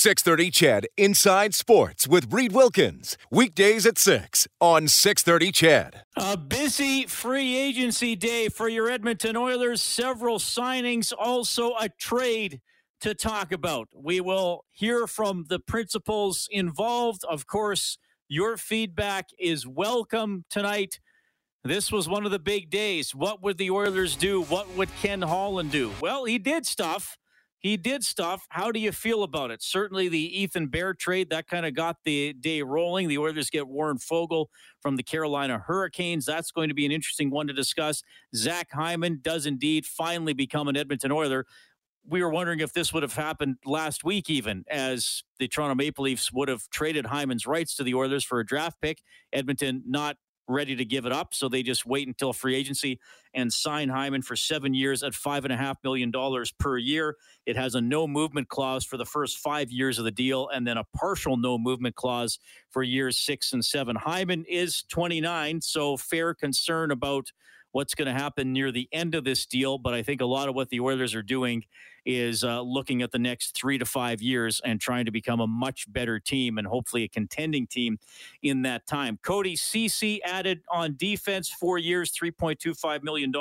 630 CHED Inside Sports with Reid Wilkins. Weekdays at 6 on 630 CHED. A busy free agency day for your Edmonton Oilers. Several signings, also a trade to talk about. We will hear from the principals involved. Of course, your feedback is welcome tonight. This was one of the big days. What would the Oilers do? What would Ken Holland do? Well, he did stuff he did stuff. How do you feel about it? Certainly, the Ethan Bear trade that kind of got the day rolling. The Oilers get Warren Foegele from the Carolina Hurricanes. That's going to be an interesting one to discuss. Zach Hyman does indeed finally become an Edmonton Oiler. We were wondering if this would have happened last week, even as the Toronto Maple Leafs would have traded Hyman's rights to the Oilers for a draft pick. Edmonton not ready to give it up. So they just wait until free agency and sign Hyman for seven years at five and a half million dollars per year. It has a no movement clause for the first five years of the deal, and then a partial no movement clause for years six and seven. Hyman is 29, so fair concern about what's going to happen near the end of this deal. But I think a lot of what the Oilers are doing is uh, looking at the next three to five years and trying to become a much better team and hopefully a contending team in that time. Cody Ceci added on defense, four years, $3.25 million.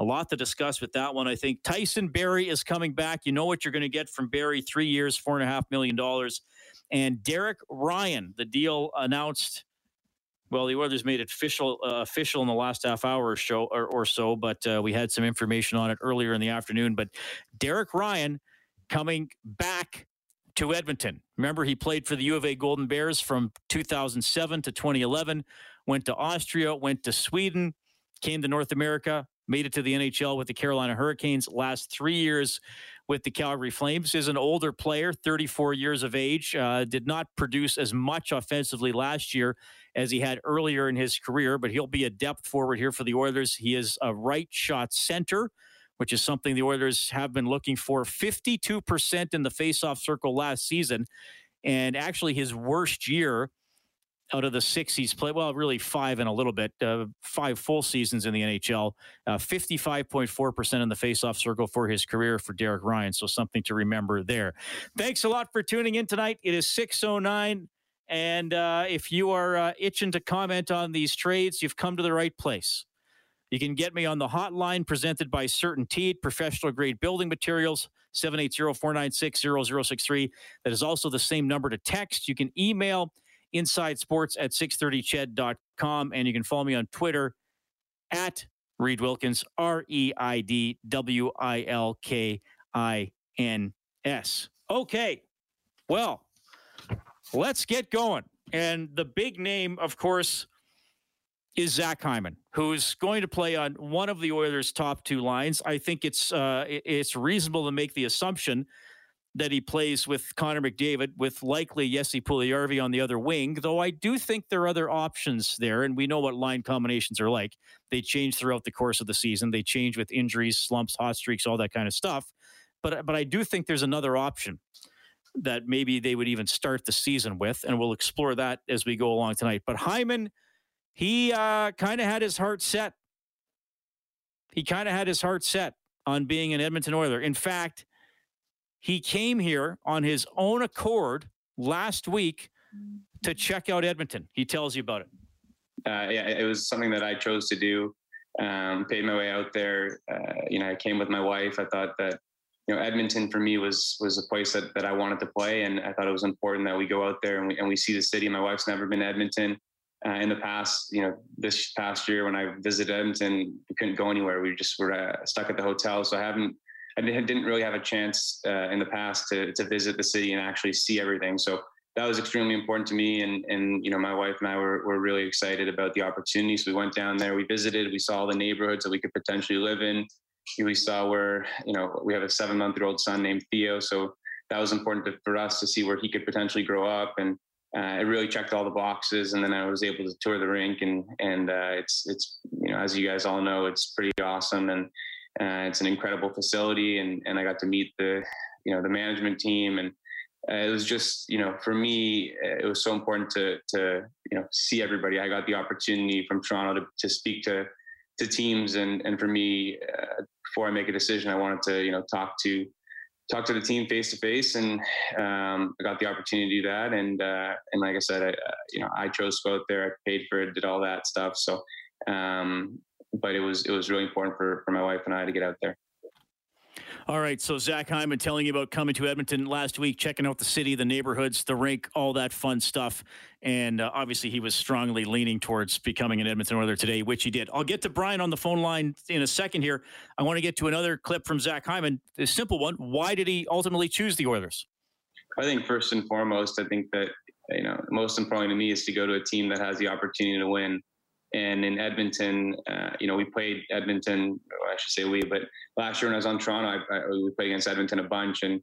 A lot to discuss with that one. I think Tyson Barrie is coming back. You know what you're going to get from Barrie three years, $4.5 million. And Derek Ryan, the deal announced well, the Oilers made it official uh, official in the last half hour or, show, or, or so, but uh, we had some information on it earlier in the afternoon. But Derek Ryan coming back to Edmonton. Remember, he played for the U of A Golden Bears from 2007 to 2011. Went to Austria, went to Sweden, came to North America, made it to the NHL with the Carolina Hurricanes. Last three years with the Calgary Flames. Is an older player, 34 years of age. Uh, did not produce as much offensively last year as he had earlier in his career, but he'll be a depth forward here for the Oilers. He is a right shot center, which is something the Oilers have been looking for. 52% in the faceoff circle last season. And actually, his worst year out of the six he's played, well, really five and a little bit, uh, five full seasons in the NHL, uh, 55.4% in the faceoff circle for his career for Derek Ryan. So something to remember there. Thanks a lot for tuning in tonight. It is 609. And uh, if you are uh, itching to comment on these trades, you've come to the right place. You can get me on the hotline presented by CertainTeed, professional grade building materials, 780-496-0063. That is also the same number to text. You can email inside sports at 630ched.com. And you can follow me on Twitter at Reid Wilkins, R E I D W I L K I N S. Okay. Well, let's get going. And the big name, of course, is Zach Hyman, who's going to play on one of the Oilers' top two lines. I think it's uh, it's reasonable to make the assumption that he plays with Connor McDavid, with likely Jesse Puljujarvi on the other wing. Though I do think there are other options there, and we know what line combinations are like. They change throughout the course of the season. They change with injuries, slumps, hot streaks, all that kind of stuff. But but I do think there's another option that maybe they would even start the season with, and we'll explore that as we go along tonight. But Hyman, he uh, kind of had his heart set. He kind of had his heart set on being an Edmonton Oiler. In fact, he came here on his own accord last week to check out Edmonton. He tells you about it. Uh, yeah, it was something that I chose to do. Um, paid my way out there. Uh, you know, I came with my wife. I thought that you know Edmonton for me was was a place that, that I wanted to play, and I thought it was important that we go out there and we and we see the city. My wife's never been to Edmonton. Uh, in the past, you know, this past year when I visited Edmonton, we couldn't go anywhere. We just were uh, stuck at the hotel. So I haven't I didn't really have a chance uh, in the past to to visit the city and actually see everything. So that was extremely important to me. And and you know, my wife and I were were really excited about the opportunity. So we went down there, we visited, we saw the neighborhoods that we could potentially live in. We saw where you know we have a seven month old son named Theo, so that was important to, for us to see where he could potentially grow up and. Uh, it really checked all the boxes, and then I was able to tour the rink, and and uh, it's it's you know as you guys all know, it's pretty awesome, and uh, it's an incredible facility, and and I got to meet the you know the management team, and uh, it was just you know for me it was so important to to you know see everybody. I got the opportunity from Toronto to to speak to to teams, and and for me uh, before I make a decision, I wanted to you know talk to talk to the team face to face, and um, I got the opportunity to do that. And uh, and like I said, I, uh, you know, I chose to go out there. I paid for it, did all that stuff. So, um, but it was it was really important for for my wife and I to get out there. All right, so Zach Hyman telling you about coming to Edmonton last week, checking out the city, the neighborhoods, the rink, all that fun stuff. And uh, obviously, he was strongly leaning towards becoming an Edmonton Oiler today, which he did. I'll get to Brian on the phone line in a second here. I want to get to another clip from Zach Hyman, a simple one. Why did he ultimately choose the Oilers? I think first and foremost, I think that you know most important to me is to go to a team that has the opportunity to win. And in Edmonton, uh, you know, we played Edmonton. I should say we, but last year when I was on Toronto, I, I, we played against Edmonton a bunch, and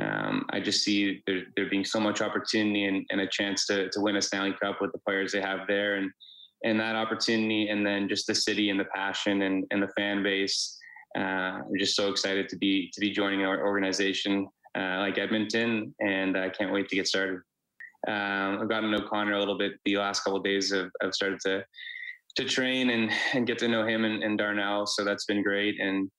um, I just see there, there being so much opportunity and, and, a chance to to win a Stanley Cup with the players they have there, and and that opportunity, and then just the city and the passion and, and the fan base. Uh, I'm just so excited to be to be joining an organization uh, like Edmonton, and I can't wait to get started. Um, I've gotten to know Connor a little bit the last couple of days. I've, I've started to to train and, and get to know him and, and Darnell. So that's been great. And,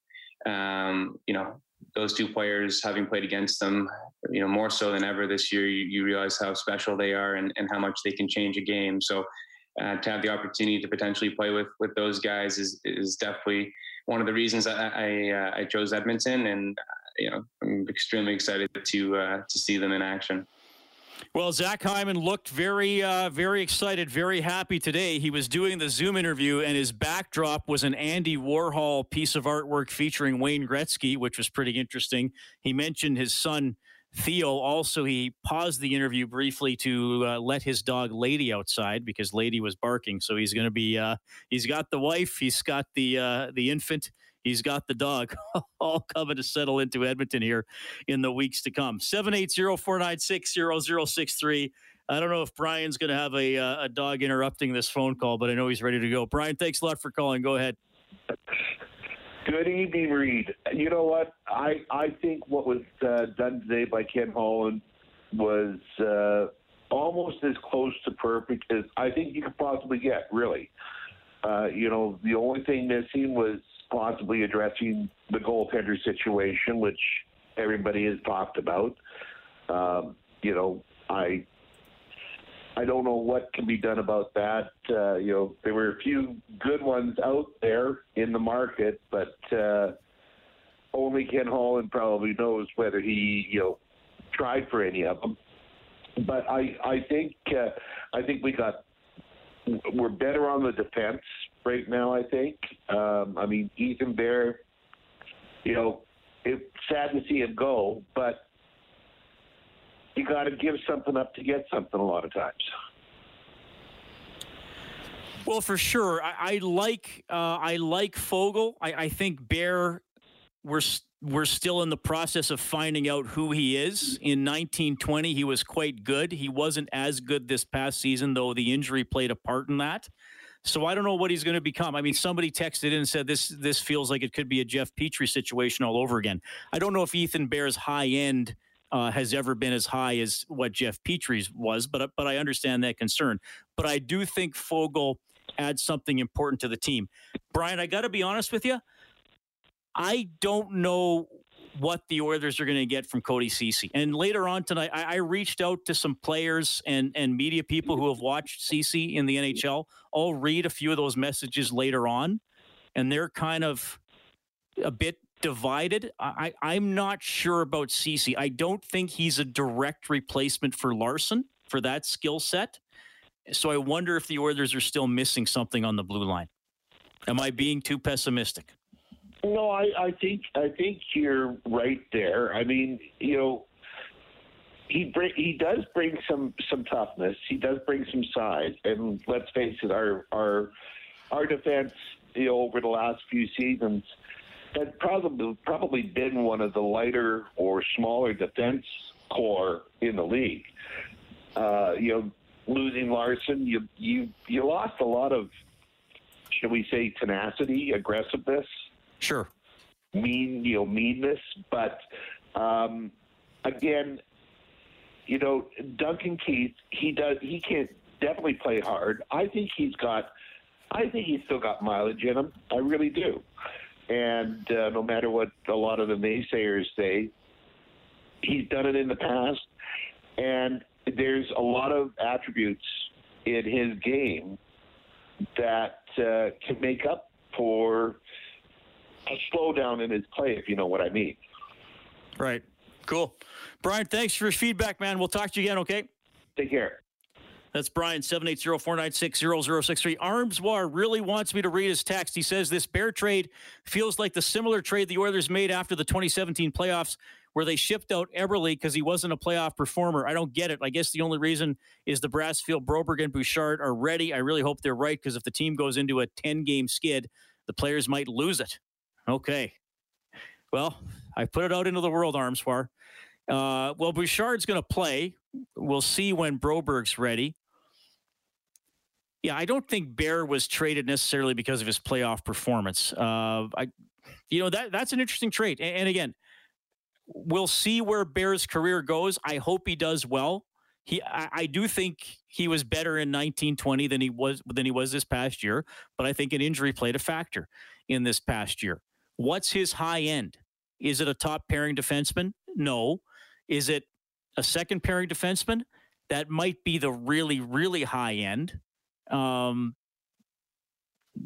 um, you know, those two players, having played against them, you know, more so than ever this year, you, you realize how special they are and, and how much they can change a game. So uh, to have the opportunity to potentially play with, with those guys is, is definitely one of the reasons I, I, uh, I chose Edmonton. And, uh, you know, I'm extremely excited to, uh, to see them in action. Well, Zach Hyman looked very, uh, very excited, very happy today. He was doing the Zoom interview, and his backdrop was an Andy Warhol piece of artwork featuring Wayne Gretzky, which was pretty interesting. He mentioned his son Theo. Also, he paused the interview briefly to uh, let his dog Lady outside because Lady was barking. So he's going to be. Uh, he's got the wife. He's got the uh, the infant He's got the dog all coming to settle into Edmonton here in the weeks to come. 780 496 0063. I don't know if Brian's going to have a, uh, a dog interrupting this phone call, but I know he's ready to go. Brian, thanks a lot for calling. Go ahead. Good evening, Reid. You know what? I I think what was uh, done today by Ken Holland was uh, almost as close to perfect as I think you could possibly get. Really, uh, you know, the only thing missing was possibly addressing the goaltender situation, which everybody has talked about. Um, you know, I I don't know what can be done about that. Uh, you know, there were a few good ones out there in the market, but uh, only Ken Holland probably knows whether he you know tried for any of them. But I I think uh, I think we got we're better on the defense right now. I think. Um, I mean, Ethan Bear. You know, it's sad to see him go, but you got to give something up to get something a lot of times. Well, for sure, I, I like uh, I like Foegele. I, I think Bear. We're we're still in the process of finding out who he is. In 1920, he was quite good. He wasn't as good this past season, though the injury played a part in that. So I don't know what he's going to become. I mean, somebody texted in and said this this feels like it could be a Jeff Petrie situation all over again. I don't know if Ethan Bear's high end uh, has ever been as high as what Jeff Petrie's was, but but I understand that concern. But I do think Foegele adds something important to the team. Brian, I got to be honest with you. I don't know what the Oilers are going to get from Cody Ceci. And later on tonight, I, I, reached out to some players and, and media people who have watched Ceci in the NHL. I'll read a few of those messages later on, and they're kind of a bit divided. I, I'm not sure about Ceci. I don't think he's a direct replacement for Larsson for that skill set. So I wonder if the Oilers are still missing something on the blue line. Am I being too pessimistic? No, I, I think I think you're right there. I mean, you know, he he does bring some some toughness. He does bring some size, and let's face it, our our our defense, you know, over the last few seasons, has probably probably been one of the lighter or smaller defense core in the league. Uh, you know, losing Larsson, you you you lost a lot of, shall we say, tenacity, aggressiveness Sure. Mean, you know, meanness. But um, again, you know, Duncan Keith, he does, he can definitely play hard. I think he's got, I think he's still got mileage in him. I really do. And uh, no matter what a lot of the naysayers say, he's done it in the past, and there's a lot of attributes in his game that uh, can make up for a slowdown in his play, if you know what I mean. Right. Cool. Brian, thanks for your feedback, man. We'll talk to you again, okay? Take care. That's Brian, 780-496-0063. Armswar really wants me to read his text. He says this bear trade feels like the similar trade the Oilers made after the 2017 playoffs where they shipped out Eberle because he wasn't a playoff performer. I don't get it. I guess the only reason is the Brassfield, Broberg and Bouchard are ready. I really hope they're right because if the team goes into a 10-game skid, the players might lose it. Okay. Well, I put it out into the world, Armswar. Uh, well, Bouchard's going to play. We'll see when Broberg's ready. Yeah, I don't think Bear was traded necessarily because of his playoff performance. Uh, I, you know, that that's an interesting trade. And, and again, we'll see where Bear's career goes. I hope he does well. He, I, I, do think he was better in 1920 than he was than he was this past year. But I think an injury played a factor in this past year. What's his high end? Is it a top pairing defenseman? No. Is it a second pairing defenseman? That might be the really, really high end. Um,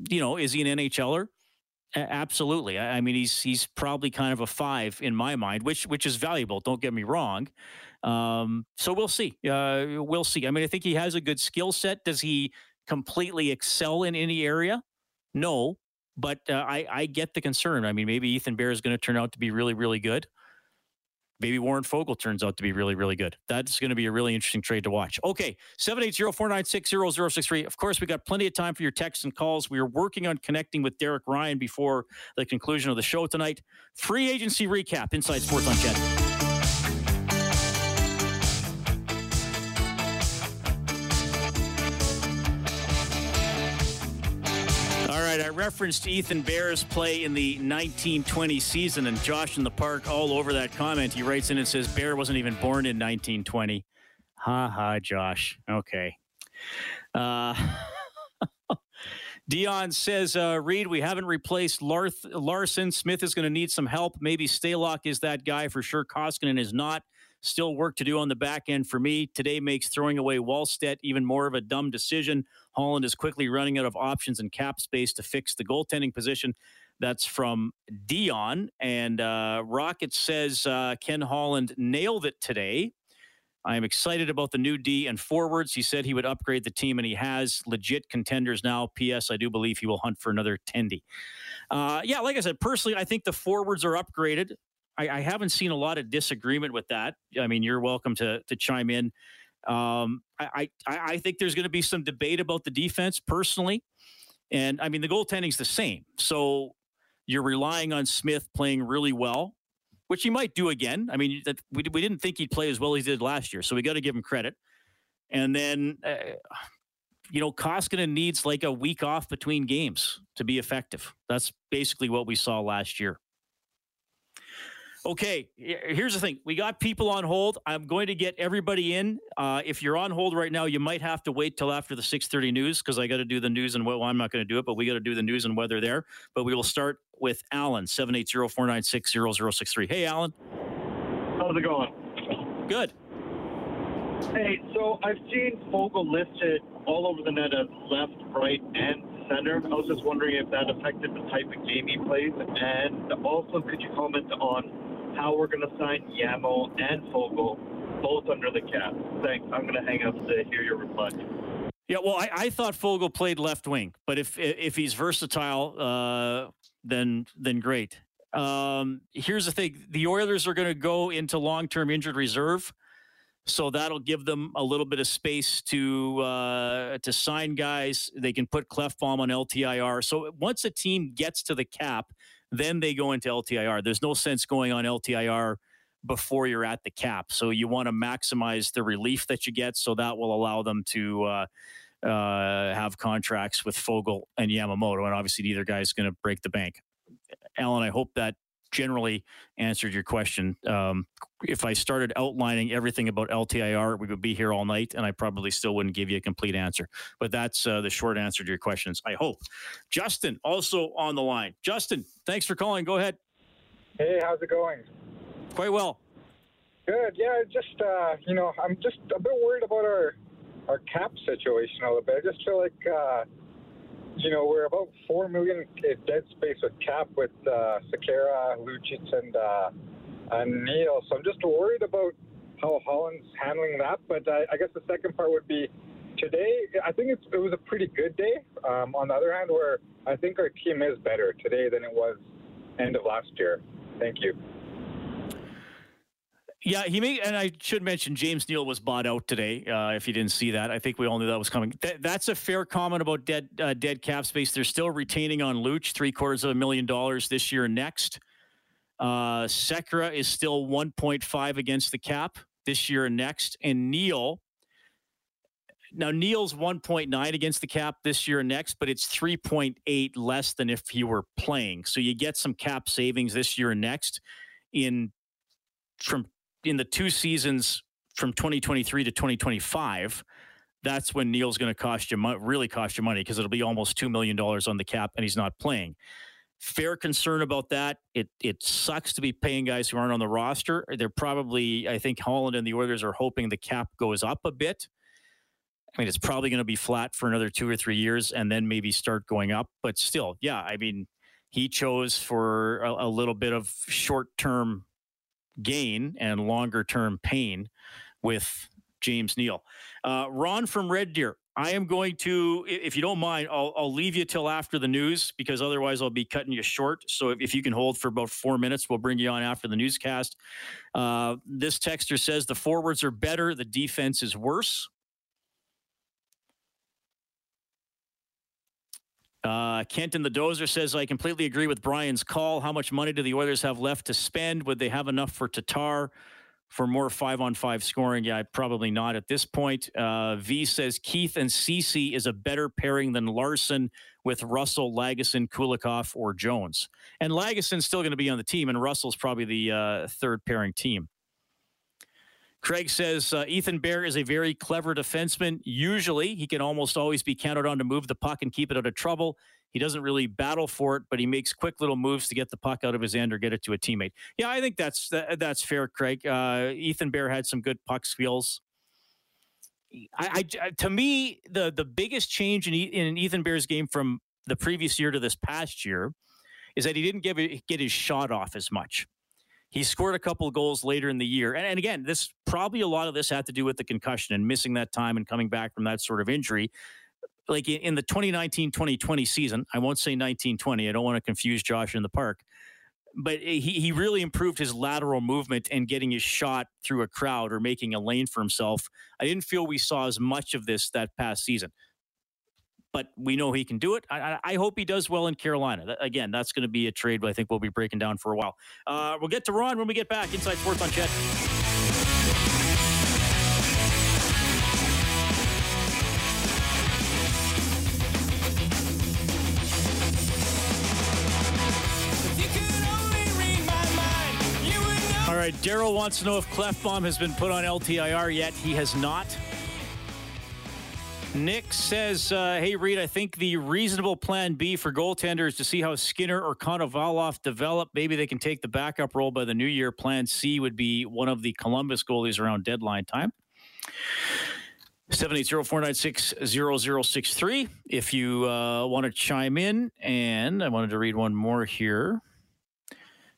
you know, is he an NHLer? A- absolutely. I, I mean, he's he's probably kind of a five in my mind, which which is valuable. Don't get me wrong. Um, so we'll see. Uh, we'll see. I mean, I think he has a good skill set. Does he completely excel in any area? No, but uh, I I get the concern. I mean, maybe Ethan Bear is going to turn out to be really really good maybe Warren Foegele turns out to be really, really good. That's going to be a really interesting trade to watch. Okay, 780-496-0063. Of course, we got plenty of time for your texts and calls. We are working on connecting with Derek Ryan before the conclusion of the show tonight. Free agency recap, Inside Sports on CHED. Right, I referenced Ethan Bear's play in the 1920 season, and Josh in the park all over that comment. He writes in and says Bear wasn't even born in 1920. Ha ha, Josh. Okay. Uh, Dion says, uh, Reid, we haven't replaced Larth- Larsson. Smith is going to need some help. Maybe Stalock is that guy for sure. Koskinen is not. Still work to do on the back end for me. Today makes throwing away Wallstedt even more of a dumb decision. Holland is quickly running out of options and cap space to fix the goaltending position. That's from Dion. And uh, Rocket says uh, Ken Holland nailed it today. I am excited about the new D and forwards. He said he would upgrade the team, and he has legit contenders now. P.S. I do believe he will hunt for another Tendy. Uh, yeah, like I said, personally, I think the forwards are upgraded. I, I, haven't seen a lot of disagreement with that. I mean, you're welcome to to chime in. Um, I, I, I think there's going to be some debate about the defense personally. And I mean, the goaltending's the same. So you're relying on Smith playing really well, which he might do again. I mean, that we, we didn't think he'd play as well as he did last year. So we got to give him credit. And then, uh, you know, Koskinen needs like a week off between games to be effective. That's basically what we saw last year. Okay, here's the thing. We got people on hold. I'm going to get everybody in. Uh, if you're on hold right now, you might have to wait till after the 6:30 news because I got to do the news and well, I'm not going to do it, but we got to do the news and weather there. But we will start with Alan, 780-496-0063. Hey, Alan. How's it going? Good. Hey, so I've seen Foegele listed all over the net as left, right, and center. I was just wondering if that affected the type of game he plays, and also could you comment on how we're going to sign Yamo and Foegele both under the cap. Thanks. I'm going to hang up to hear your reply. Yeah, well, I, I thought Foegele played left wing, but if if he's versatile, uh, then then great. Um, here's the thing: the Oilers are going to go into long term injured reserve, so that'll give them a little bit of space to uh, to sign guys. They can put Klefbom on LTIR. So once a team gets to the cap, then they go into LTIR. There's no sense going on LTIR before you're at the cap. So you want to maximize the relief that you get. So that will allow them to uh, uh, have contracts with Foegele and Yamamoto. And obviously, neither guy is going to break the bank. Alan, I hope that generally answered your question. Um, if I started outlining everything about LTIR, we would be here all night, and I probably still wouldn't give you a complete answer. But that's uh, the short answer to your questions, I hope. Justin, also on the line. Justin, thanks for calling. Go ahead. Hey, how's it going? Quite well. Good. Yeah, just uh, you know, I'm just a bit worried about our our cap situation a little bit. I just feel like uh, you know we're about four million in dead space with cap with uh, Sekera, Lucic, and uh, and Neal. So I'm just worried about how Holland's handling that. But I, I guess the second part would be today. I think it was a pretty good day. Um, on the other hand, where I think our team is better today than it was end of last year. Thank you. Yeah, he made, and I should mention James Neal was bought out today. Uh, if you didn't see that, I think we all knew that was coming. Th- that's a fair comment about dead uh, dead cap space. They're still retaining on Luch three quarters of a million dollars this year and next. Uh, Sekera is still 1.5 against the cap this year and next, and Neal. Now Neal's 1.9 against the cap this year and next, but it's 3.8 less than if he were playing. So you get some cap savings this year and next in from in the two seasons from 2023 to 2025, that's when Neal's going to cost you mo- really cost you money because it'll be almost two million dollars on the cap, and he's not playing. Fair concern about that. It it sucks to be paying guys who aren't on the roster. They're probably, I think, Holland and the Oilers are hoping the cap goes up a bit. I mean, it's probably going to be flat for another two or three years, and then maybe start going up. But still, yeah, I mean, he chose for a, a little bit of short term gain and longer term pain with James Neal. Uh, Ron from Red Deer. I am going to, if you don't mind, I'll, I'll leave you till after the news because otherwise I'll be cutting you short. So if, if you can hold for about four minutes, we'll bring you on after the newscast. Uh, this texter says the forwards are better, the defense is worse. Uh, Kenton the Dozer says, I completely agree with Brian's call. How much money do the Oilers have left to spend? Would they have enough for Tatar for more five on five scoring? Yeah, probably not at this point. Uh, v says Keith and Ceci is a better pairing than Larsson with Russell, Lagesson, Kulikov, or Jones. And Lagesson's still going to be on the team, and Russell's probably the uh, third pairing team. Craig says uh, Ethan Bear is a very clever defenseman. Usually, he can almost always be counted on to move the puck and keep it out of trouble. He doesn't really battle for it, but he makes quick little moves to get the puck out of his end or get it to a teammate. Yeah, I think that's that, that's fair, Craig. Uh, Ethan Bear had some good puck skills. I, I, to me, the the biggest change in, in Ethan Bear's game from the previous year to this past year is that he didn't give it, get his shot off as much. He scored a couple of goals later in the year. And, and again, this probably a lot of this had to do with the concussion and missing that time and coming back from that sort of injury. Like in the 2019 2020 season, I won't say 1920, I don't want to confuse Josh in the park, but he, he really improved his lateral movement and getting his shot through a crowd or making a lane for himself. I didn't feel we saw as much of this that past season but we know he can do it. I, I hope he does well in Carolina. Again, that's going to be a trade I think we'll be breaking down for a while. Uh, we'll get to Ron when we get back. Inside Sports on CHED. All right, Daryl wants to know if Klefbom has been put on LTIR yet. He has not. Nick says, uh, "Hey Reid, I think the reasonable plan B for goaltender is to see how Skinner or Konovalov develop. Maybe they can take the backup role by the new year. Plan C would be one of the Columbus goalies around deadline time." 780-496-0063 if you uh, want to chime in. And I wanted to read one more here.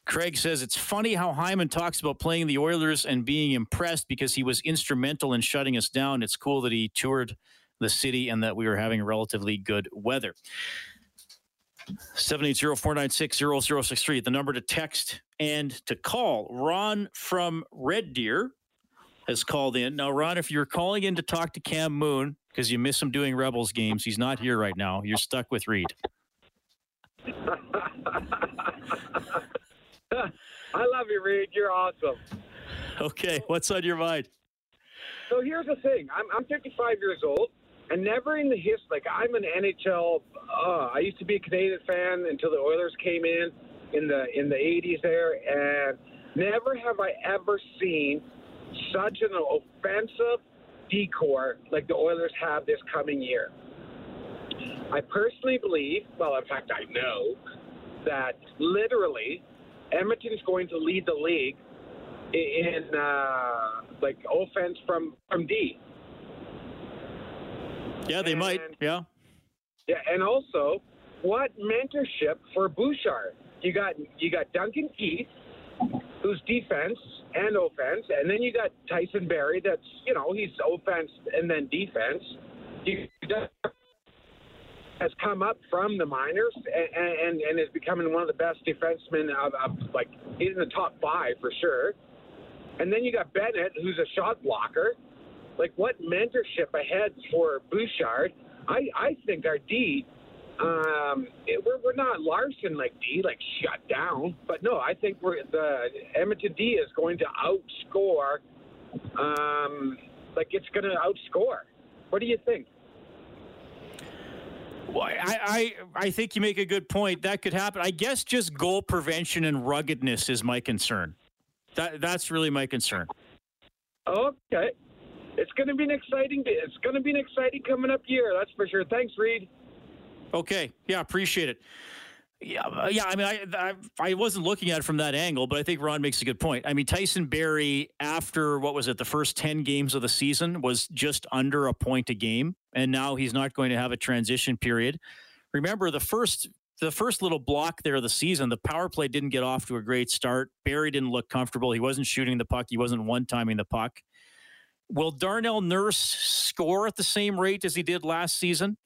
Craig says it's funny how Hyman talks about playing the Oilers and being impressed because he was instrumental in shutting us down. It's cool that he toured the city and that we were having relatively good weather. 780-496-0063, the number to text and to call. Ron from Red Deer has called in. Now, Ron, if you're calling in to talk to Cam Moon because you miss him doing Rebels games, he's not here right now. You're stuck with Reid. I love you, Reid. You're awesome. Okay, what's on your mind? So here's the thing. I'm, I'm 55 years old. And never in the history, like I'm an NHL. Uh, I used to be a Canadian fan until the Oilers came in in the in the 80s there, and never have I ever seen such an offensive decor like the Oilers have this coming year. I personally believe, well, in fact, I know that literally Edmonton's going to lead the league in uh, like offense from from D. Yeah, they might. Yeah. Yeah, and also, what mentorship for Bouchard? You got you got Duncan Keith, who's defense and offense, and then you got Tyson Barrie. That's you know he's offense and then defense. You has come up from the minors and, and, and is becoming one of the best defensemen of, of like he's in the top five for sure. And then you got Bennett, who's a shot blocker. Like what mentorship ahead for Bouchard? I I think our D, um, it, we're we're not Larsson like D, like shut down. But no, I think we're the Edmonton D is going to outscore. Um, like it's going to outscore. What do you think? Well, I, I I think you make a good point. That could happen. I guess just goal prevention and ruggedness is my concern. That that's really my concern. Okay. It's going to be an exciting. It's going to be an exciting coming up year. That's for sure. Thanks, Reid. Okay. Yeah, appreciate it. Yeah, uh, yeah. I mean, I, I I wasn't looking at it from that angle, but I think Ron makes a good point. I mean, Tyson Barrie, after what was it, the first ten games of the season, was just under a point a game, and now he's not going to have a transition period. Remember the first the first little block there of the season, the power play didn't get off to a great start. Barrie didn't look comfortable. He wasn't shooting the puck. He wasn't one timing the puck. Will Darnell Nurse score at the same rate as he did last season?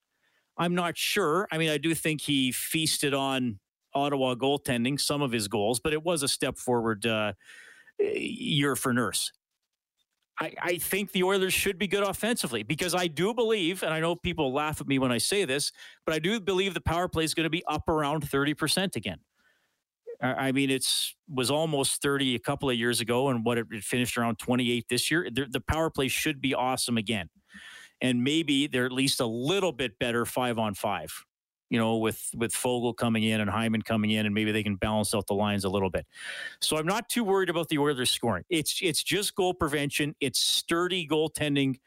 I'm not sure. I mean, I do think he feasted on Ottawa goaltending, some of his goals, but it was a step forward uh, year for Nurse. I, I think the Oilers should be good offensively because I do believe, and I know people laugh at me when I say this, but I do believe the power play is going to be up around 30% again. I mean, it's was almost 30 a couple of years ago, and what it, it finished around 28 this year. The, the power play should be awesome again, and maybe they're at least a little bit better five on five. You know, with with Foegele coming in and Hyman coming in, and maybe they can balance out the lines a little bit. So I'm not too worried about the Oilers scoring. It's it's just goal prevention. It's sturdy goaltending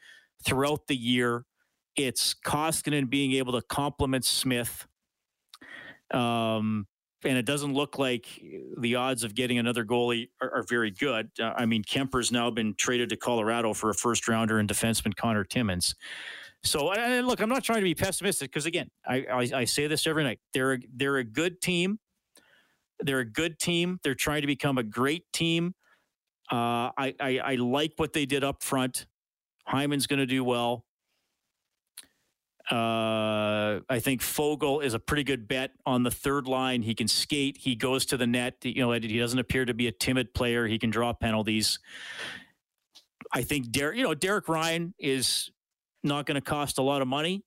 throughout the year. It's Koskinen being able to complement Smith. Um, and it doesn't look like the odds of getting another goalie are, are very good. Uh, I mean, Kuemper's now been traded to Colorado for a first rounder and defenseman Conor Timmins. So, and- look, I'm not trying to be pessimistic because again, I, I, I say this every night. They're a, they're a good team. They're a good team. They're trying to become a great team. Uh, I, I I like what they did up front. Hyman's going to do well. Uh, I think Foegele is a pretty good bet on the third line. He can skate. He goes to the net. You know, he doesn't appear to be a timid player. He can draw penalties. I think Derek, you know, Derek Ryan is not going to cost a lot of money.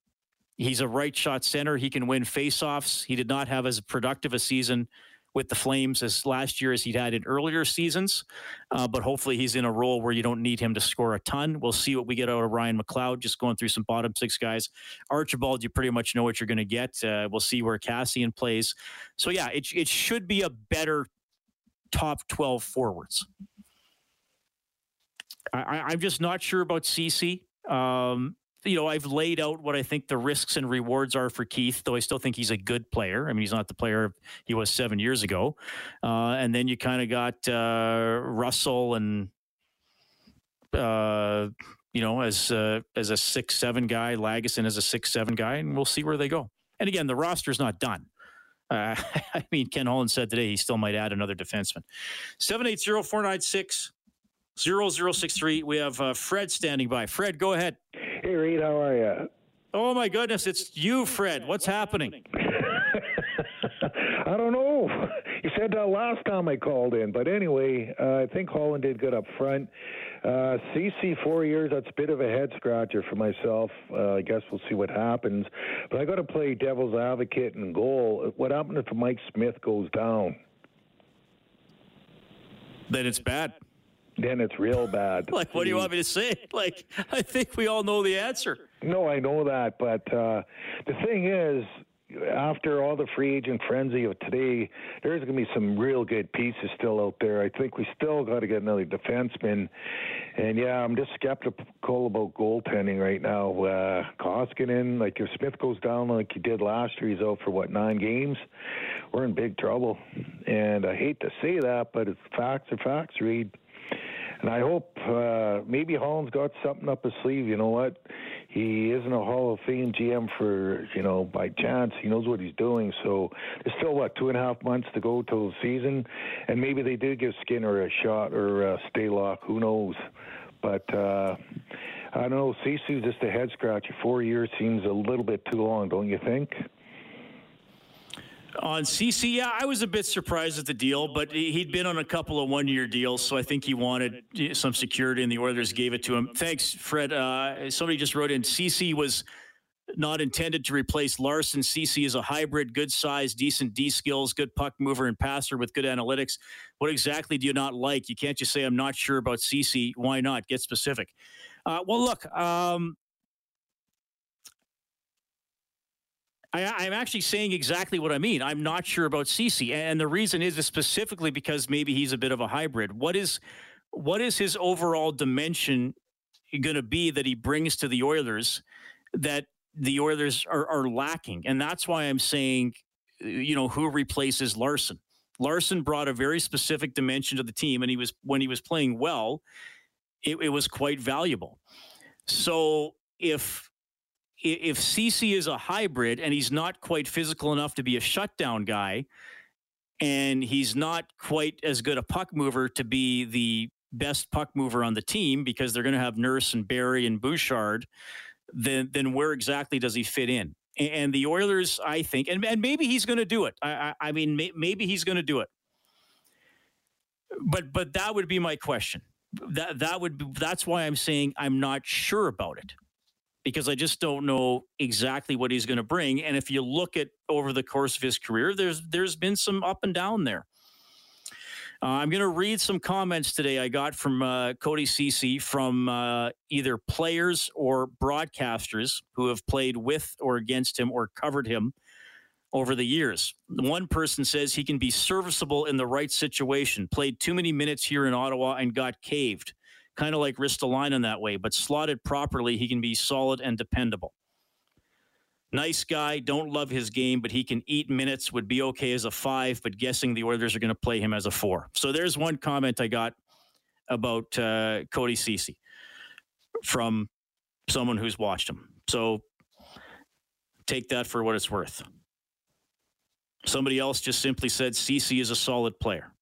He's a right shot center. He can win faceoffs. He did not have as productive a season with the Flames as last year as he'd had in earlier seasons. Uh, but hopefully he's in a role where you don't need him to score a ton. We'll see what we get out of Ryan McLeod, just going through some bottom six guys. Archibald, you pretty much know what you're going to get. Uh, we'll see where Kassian plays. So, yeah, it, it should be a better top 12 forwards. I, I'm just not sure about Ceci. Um, you know, I've laid out what I think the risks and rewards are for Keith, though I still think he's a good player. I mean, he's not the player he was seven years ago. Uh, and then you kind of got uh, Russell and, uh, you know, as uh, as a six seven guy, Lagesson as a six seven guy, and we'll see where they go. And again, the roster's not done. Uh, I mean, Ken Holland said today he still might add another defenseman. 780 496 0063. We have uh, Fred standing by. Fred, go ahead. Hey, Reid, how are you? Oh my goodness, it's you, Fred. What's happening? I don't know. You said that last time I called in, but anyway, uh, I think Holland did good up front. Uh, Ceci four years, that's a bit of a head scratcher for myself. Uh, I guess we'll see what happens. But I got to play devil's advocate and goal. What happens if Mike Smith goes down? Then it's bad. Then it's real bad. Like, what do you want me to say? Like, I think we all know the answer. No, I know that, but uh, the thing is, after all the free agent frenzy of today, there's going to be some real good pieces still out there. I think we still got to get another defenseman. And yeah, I'm just skeptical about goaltending right now. Uh, Koskinen, like if Smith goes down like he did last year, he's out for what nine games. We're in big trouble. And I hate to say that, but it's facts are facts, Reid. And I hope uh, maybe Holland's got something up his sleeve. You know what? He isn't a Hall of Fame GM for you know by chance. He knows what he's doing. So there's still what two and a half months to go till the season, and maybe they do give Skinner a shot or uh, Stalock. Who knows? But uh, I don't know. Ceci's just a head scratcher. Four years seems a little bit too long, don't you think? On Ceci, yeah, I was a bit surprised at the deal, but he'd been on a couple of one-year deals, so I think he wanted some security, and the Oilers gave it to him. Thanks, Fred. Uh, somebody just wrote in, Ceci was not intended to replace Larsson. Ceci is a hybrid, good size, decent D skills, good puck mover and passer with good analytics. What exactly do you not like? You can't just say, I'm not sure about Ceci. Why not? Get specific. Uh, well, look, um, I, am actually saying exactly what I mean. I'm not sure about Ceci, and the reason is, is specifically because maybe he's a bit of a hybrid. What is what is his overall dimension going to be that he brings to the Oilers that the Oilers are, are lacking? And that's why I'm saying, you know, who replaces Larsson? Larsson brought a very specific dimension to the team, and he was when he was playing well, it, it was quite valuable. So if if Ceci is a hybrid and he's not quite physical enough to be a shutdown guy, and he's not quite as good a puck mover to be the best puck mover on the team because they're going to have Nurse and Barrie and Bouchard, then then where exactly does he fit in? And the Oilers, I think, and, and maybe he's going to do it. I, I, I mean, may, maybe he's going to do it. But but that would be my question. That that would be, that's why I'm saying I'm not sure about it because I just don't know exactly what he's going to bring. And if you look at over the course of his career, there's there's been some up and down there. Uh, I'm going to read some comments today I got from uh, Cody Ceci from uh, either players or broadcasters who have played with or against him or covered him over the years. One person says he can be serviceable in the right situation, played too many minutes here in Ottawa and got caved kind of like Ristolainen in that way, but slotted properly, he can be solid and dependable. Nice guy, don't love his game, but he can eat minutes, would be okay as a five, but guessing the Oilers are going to play him as a four. So there's one comment I got about uh, Cody Ceci from someone who's watched him. So take that for what it's worth. Somebody else just simply said Ceci is a solid player.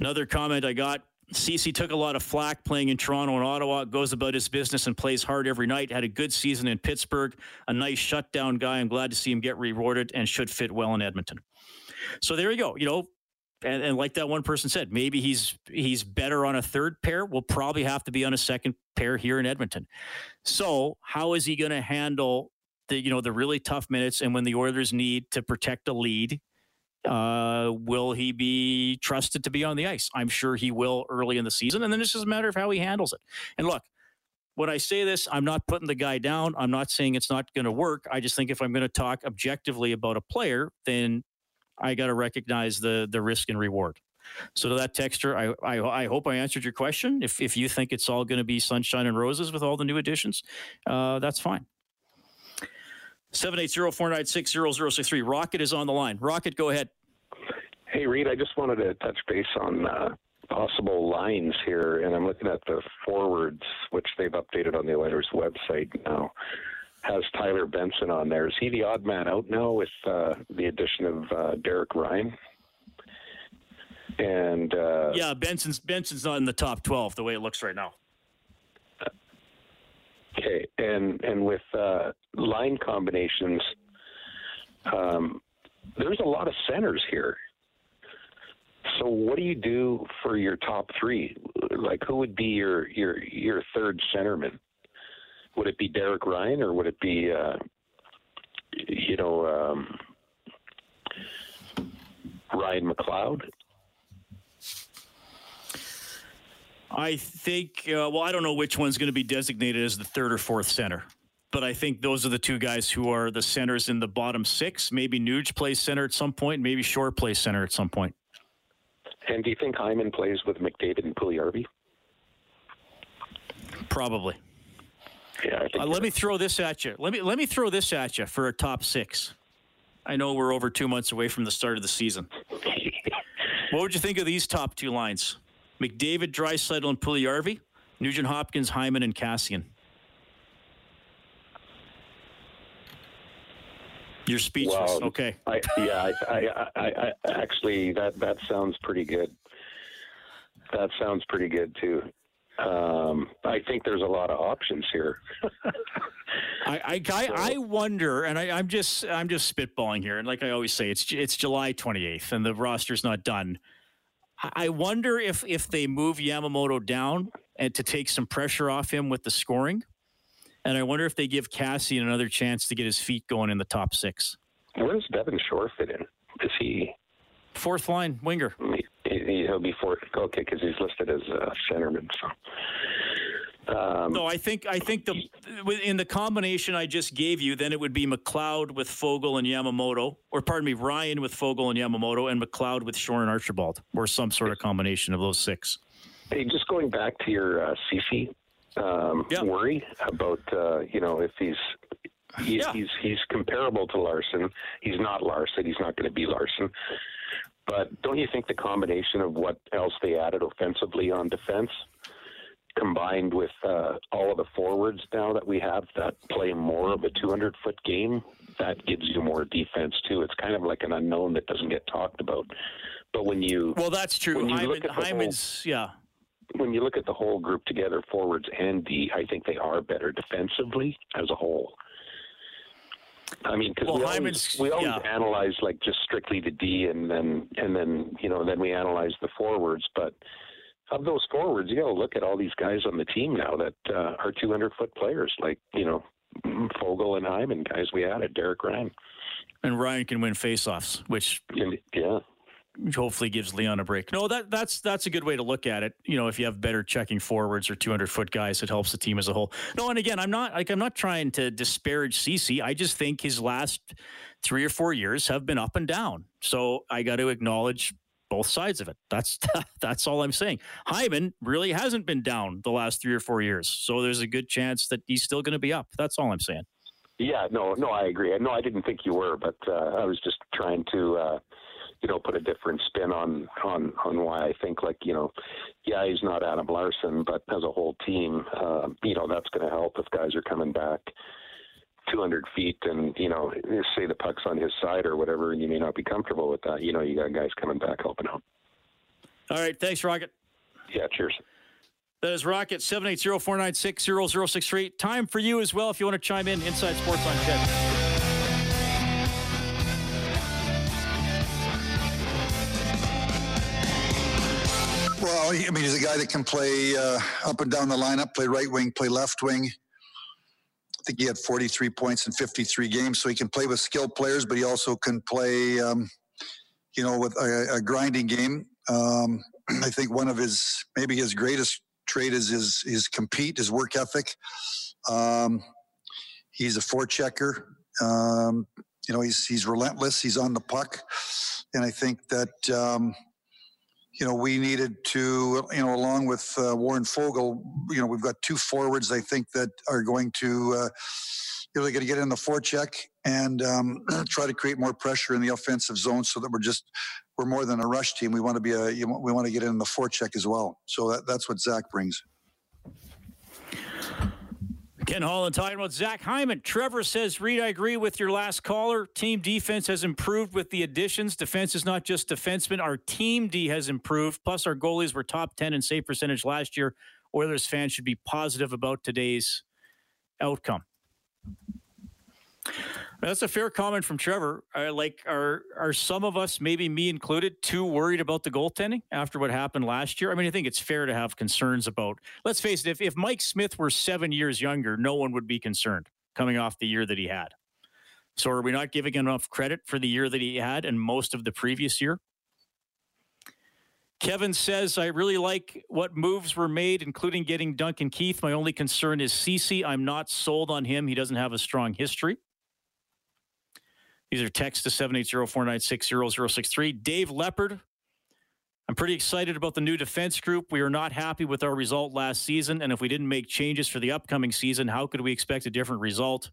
Another comment I got Ceci took a lot of flack playing in Toronto and Ottawa, goes about his business and plays hard every night. Had a good season in Pittsburgh, a nice shutdown guy. I'm glad to see him get rewarded and should fit well in Edmonton. So there you go. You know, and, and like that one person said, maybe he's he's better on a third pair. Will probably have to be on a second pair here in Edmonton. So how is he going to handle the you know the really tough minutes and when the Oilers need to protect a lead uh, will he be trusted to be on the ice? I'm sure he will early in the season, and then it's just a matter of how he handles it. And look, when I say this, I'm not putting the guy down. I'm not saying it's not going to work. I just think if I'm going to talk objectively about a player, then I got to recognize the the risk and reward. So to that texture, I, I, I hope I answered your question. If if you think it's all going to be sunshine and roses with all the new additions, uh, that's fine. 780-496-0063. Rocket is on the line. Rocket, go ahead. Hey, Reid, I just wanted to touch base on uh, possible lines here, and I'm looking at the forwards, which they've updated on the Oilers website now. Has Tyler Benson on there? Is he the odd man out now with uh, the addition of uh, Derek Ryan? And uh, yeah, Benson's Benson's not in the top twelve the way it looks right now. Okay, and and with uh, line combinations, um, there's a lot of centers here. So what do you do for your top three? Like, who would be your your your third centerman? Would it be Derek Ryan or would it be, uh, you know, um, Ryan McLeod? I think, uh, well, I don't know which one's going to be designated as the third or fourth center, but I think those are the two guys who are the centers in the bottom six. Maybe Nuge plays center at some point, maybe Shore plays center at some point. And do you think Hyman plays with McDavid and Puljujarvi? Probably. Yeah. Uh, let me throw this at you. Let me let me throw this at you for a top six. I know we're over two months away from the start of the season. what would you think of these top two lines? McDavid, Draisaitl, and Puljujarvi, Nugent Hopkins, Hyman, and Kassian. You're speechless. Okay. I, yeah, I, I, I, I, actually that that sounds pretty good. That sounds pretty good too. Um, I think there's a lot of options here. I, I, I, I, wonder, and I, I'm just I'm just spitballing here, and like I always say, it's it's July 28th, and the roster's not done. I wonder if if they move Yamamoto down and to take some pressure off him with the scoring, and I wonder if they give Kassian another chance to get his feet going in the top six. Where does Devin Shore fit in? Is he fourth line winger? He, will be fourth. Okay, because he's listed as a centerman. So. Um, no, I think I think the in the combination I just gave you, then it would be McLeod with Foegele and Yamamoto, or pardon me, Ryan with Foegele and Yamamoto, and McLeod with Shore and Archibald, or some sort of combination of those six. Hey, just going back to your uh, Ceci um, worry about uh, you know if he's he, yeah. he's he's comparable to Larsson. He's not Larsson. He's not going to be Larsson. But don't you think the combination of what else they added offensively on defense, combined with uh, all of the forwards now that we have that play more of a 200 foot game, that gives you more defense too. It's kind of like an unknown that doesn't get talked about. But when you well, that's true. Hyman, Hyman's whole, yeah when you look at the whole group together, forwards and D, I think they are better defensively as a whole. I mean, because well, we always, we always yeah. analyze like just strictly the D, and then and then you know then we analyze the forwards. But of those forwards, you got to look at all these guys on the team now that uh, are 200 foot players, like you know Foegele and Hyman, guys we added, Derek Ryan. And Ryan can win faceoffs, which yeah, hopefully gives Leon a break. No, that that's that's a good way to look at it. You know, if you have better checking forwards or 200 foot guys, it helps the team as a whole. No, and again, I'm not like I'm not trying to disparage Ceci. I just think his last three or four years have been up and down. So I got to acknowledge both sides of it. That's that's all I'm saying. Hyman really hasn't been down the last three or four years, so there's a good chance that he's still going to be up. That's all I'm saying. Yeah, no, no, I agree. No, I didn't think you were, but uh, I was just trying to. Uh, you know, put a different spin on on on why I think like you know, yeah, he's not Adam Larsson but as a whole team, uh, you know, that's going to help if guys are coming back 200 feet and you know, say the puck's on his side or whatever, and you may not be comfortable with that. You know, you got guys coming back helping out. All right, thanks, Rocket. Yeah, cheers. That is Rocket 780-496-0063. Time for you as well if you want to chime in. Inside Sports on CHED. I mean, he's a guy that can play uh, up and down the lineup, play right wing, play left wing. I think he had 43 points in 53 games, so he can play with skilled players, but he also can play, um, you know, with a, a grinding game. Um, I think one of his, maybe his greatest trait is his, his compete, his work ethic. Um, he's a forechecker. Um, you know, he's he's relentless. He's on the puck, and I think that um, you know, we needed to, you know, along with uh, Warren Foegele, you know, we've got two forwards I think that are going to, uh, you know, they're going to get in the forecheck and um, try to create more pressure in the offensive zone so that we're just, we're more than a rush team. We want to be a, you know, we want to get in the forecheck as well. So that, that's what Zach brings. Ken Holland talking about Zach Hyman. Trevor says, Reid, I agree with your last caller. Team defense has improved with the additions. Defense is not just defensemen. Our team D has improved. Plus, our goalies were top 10 in save percentage last year. Oilers fans should be positive about today's outcome. That's a fair comment from Trevor. Uh, like, are are some of us, maybe me included, too worried about the goaltending after what happened last year? I mean, I think it's fair to have concerns about. Let's face it. If if Mike Smith were seven years younger, no one would be concerned coming off the year that he had. So, are we not giving enough credit for the year that he had and most of the previous year? Kevin says, I really like what moves were made, including getting Duncan Keith. My only concern is Ceci. I'm not sold on him. He doesn't have a strong history. These are texts to 780-496-0063. Dave Leopard. I'm pretty excited about the new defense group. We are not happy with our result last season, and if we didn't make changes for the upcoming season, how could we expect a different result?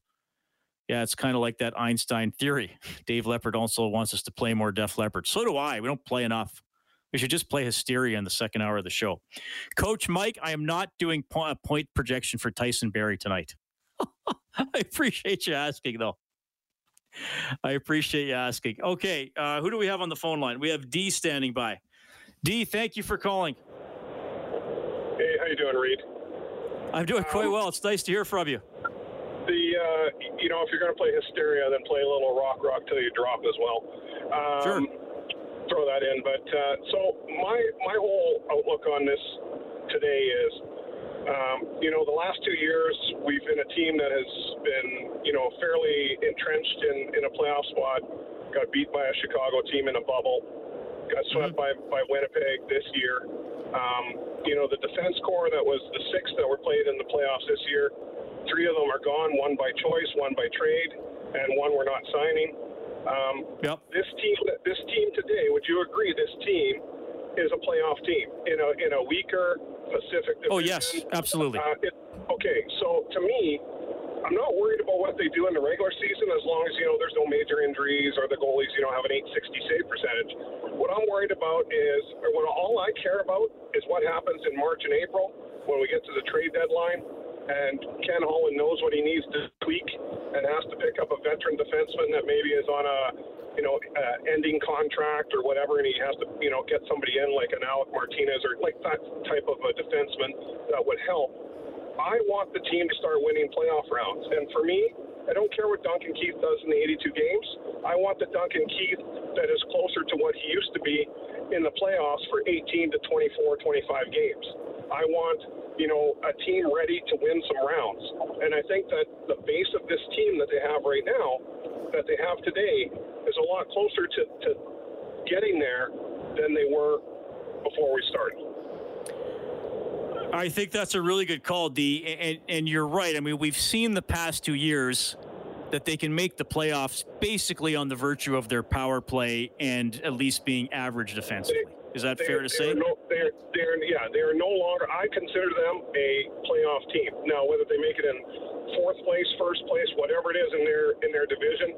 Yeah, it's kind of like that Einstein theory. Dave Leopard also wants us to play more Def Leppard. So do I. We don't play enough. We should just play Hysteria in the second hour of the show. Coach Mike, I am not doing point projection for Tyson Barrie tonight. I appreciate you asking, though. I appreciate you asking. Okay, uh, who do we have on the phone line? We have D standing by. D, thank you for calling. Hey, how you doing, Reid? I'm doing quite um, well. It's nice to hear from you. The uh, you know, if you're going to play Hysteria, then play a little rock rock till you drop as well. Um, sure. Throw that in, but uh, so my my whole outlook on this today is um, you know, the last two years, we've been a team that has been, you know, fairly entrenched in, in a playoff spot. Got beat by a Chicago team in a bubble. Got swept mm-hmm. by, by Winnipeg this year. Um, you know, the defense core that was the six that were played in the playoffs this year, three of them are gone, one by choice, one by trade, and one we're not signing. Um, yep. This team, this team today, would you agree? This team is a playoff team in a in a weaker Pacific Division. Oh yes, absolutely. Uh, it, okay, so to me, I'm not worried about what they do in the regular season as long as you know there's no major injuries or the goalies you know have an 860 save percentage. What I'm worried about is, or what all I care about is what happens in March and April when we get to the trade deadline and Ken Holland knows what he needs to tweak and has to pick up a veteran defenseman that maybe is on a you know, uh, ending contract or whatever, and he has to, you know, get somebody in like an Alec Martinez or like that type of a defenseman that would help. I want the team to start winning playoff rounds, and for me, I don't care what Duncan Keith does in the 82 games. I want the Duncan Keith that is closer to what he used to be in the playoffs for 18 to 24, 25 games. I want, you know, a team ready to win some rounds. And I think that the base of this team that they have right now, that they have today, is a lot closer to, to getting there than they were before we started. I think that's a really good call, D. And, and, you're right. I mean, we've seen the past two years that they can make the playoffs basically on the virtue of their power play and at least being average defensively. Is that fair to say? No, they're, they're, yeah, they are no longer. I consider them a playoff team. Now, whether they make it in fourth place, first place, whatever it is in their in their division,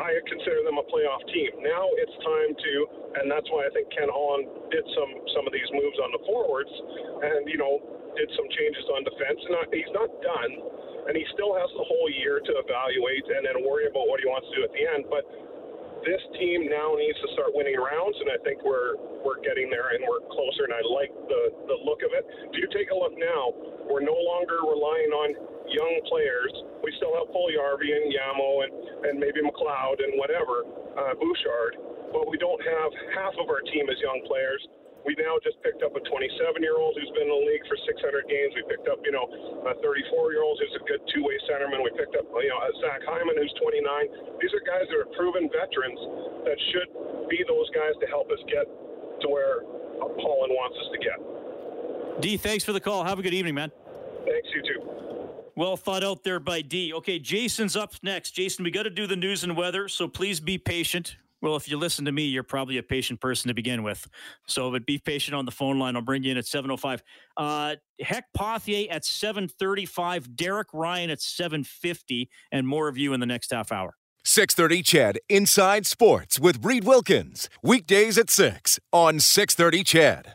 I consider them a playoff team. Now it's time to, and that's why I think Ken Holland did some some of these moves on the forwards, and you know did some changes on defense. And not, he's not done, and he still has the whole year to evaluate and then worry about what he wants to do at the end. But this team now needs to start winning rounds, and I think we're we're getting there and we're closer. And I like the the look of it. If you take a look now, we're no longer relying on young players. We still have Puljujarvi and Yamo and, and maybe McLeod and whatever, uh, Bouchard, but we don't have half of our team as young players. We now just picked up a 27 year old who's been in the league for 600 games. We picked up, you know, a 34 year old who's a good two way centerman. We picked up, you know, a Zach Hyman who's 29. These are guys that are proven veterans that should be those guys to help us get to where Holland wants us to get. D, thanks for the call. Have a good evening, man. Thanks, you too. Well thought out there by D. Okay, Jason's up next. Jason, we got to do the news and weather, so please be patient. Well, if you listen to me, you're probably a patient person to begin with. So, but be patient on the phone line. I'll bring you in at 7:05. Uh, Heck Pothier at 7:35. Derek Ryan at 7:50, and more of you in the next half hour. 6:30 CHED Inside Sports with Reid Wilkins weekdays at six on 6:30 CHED.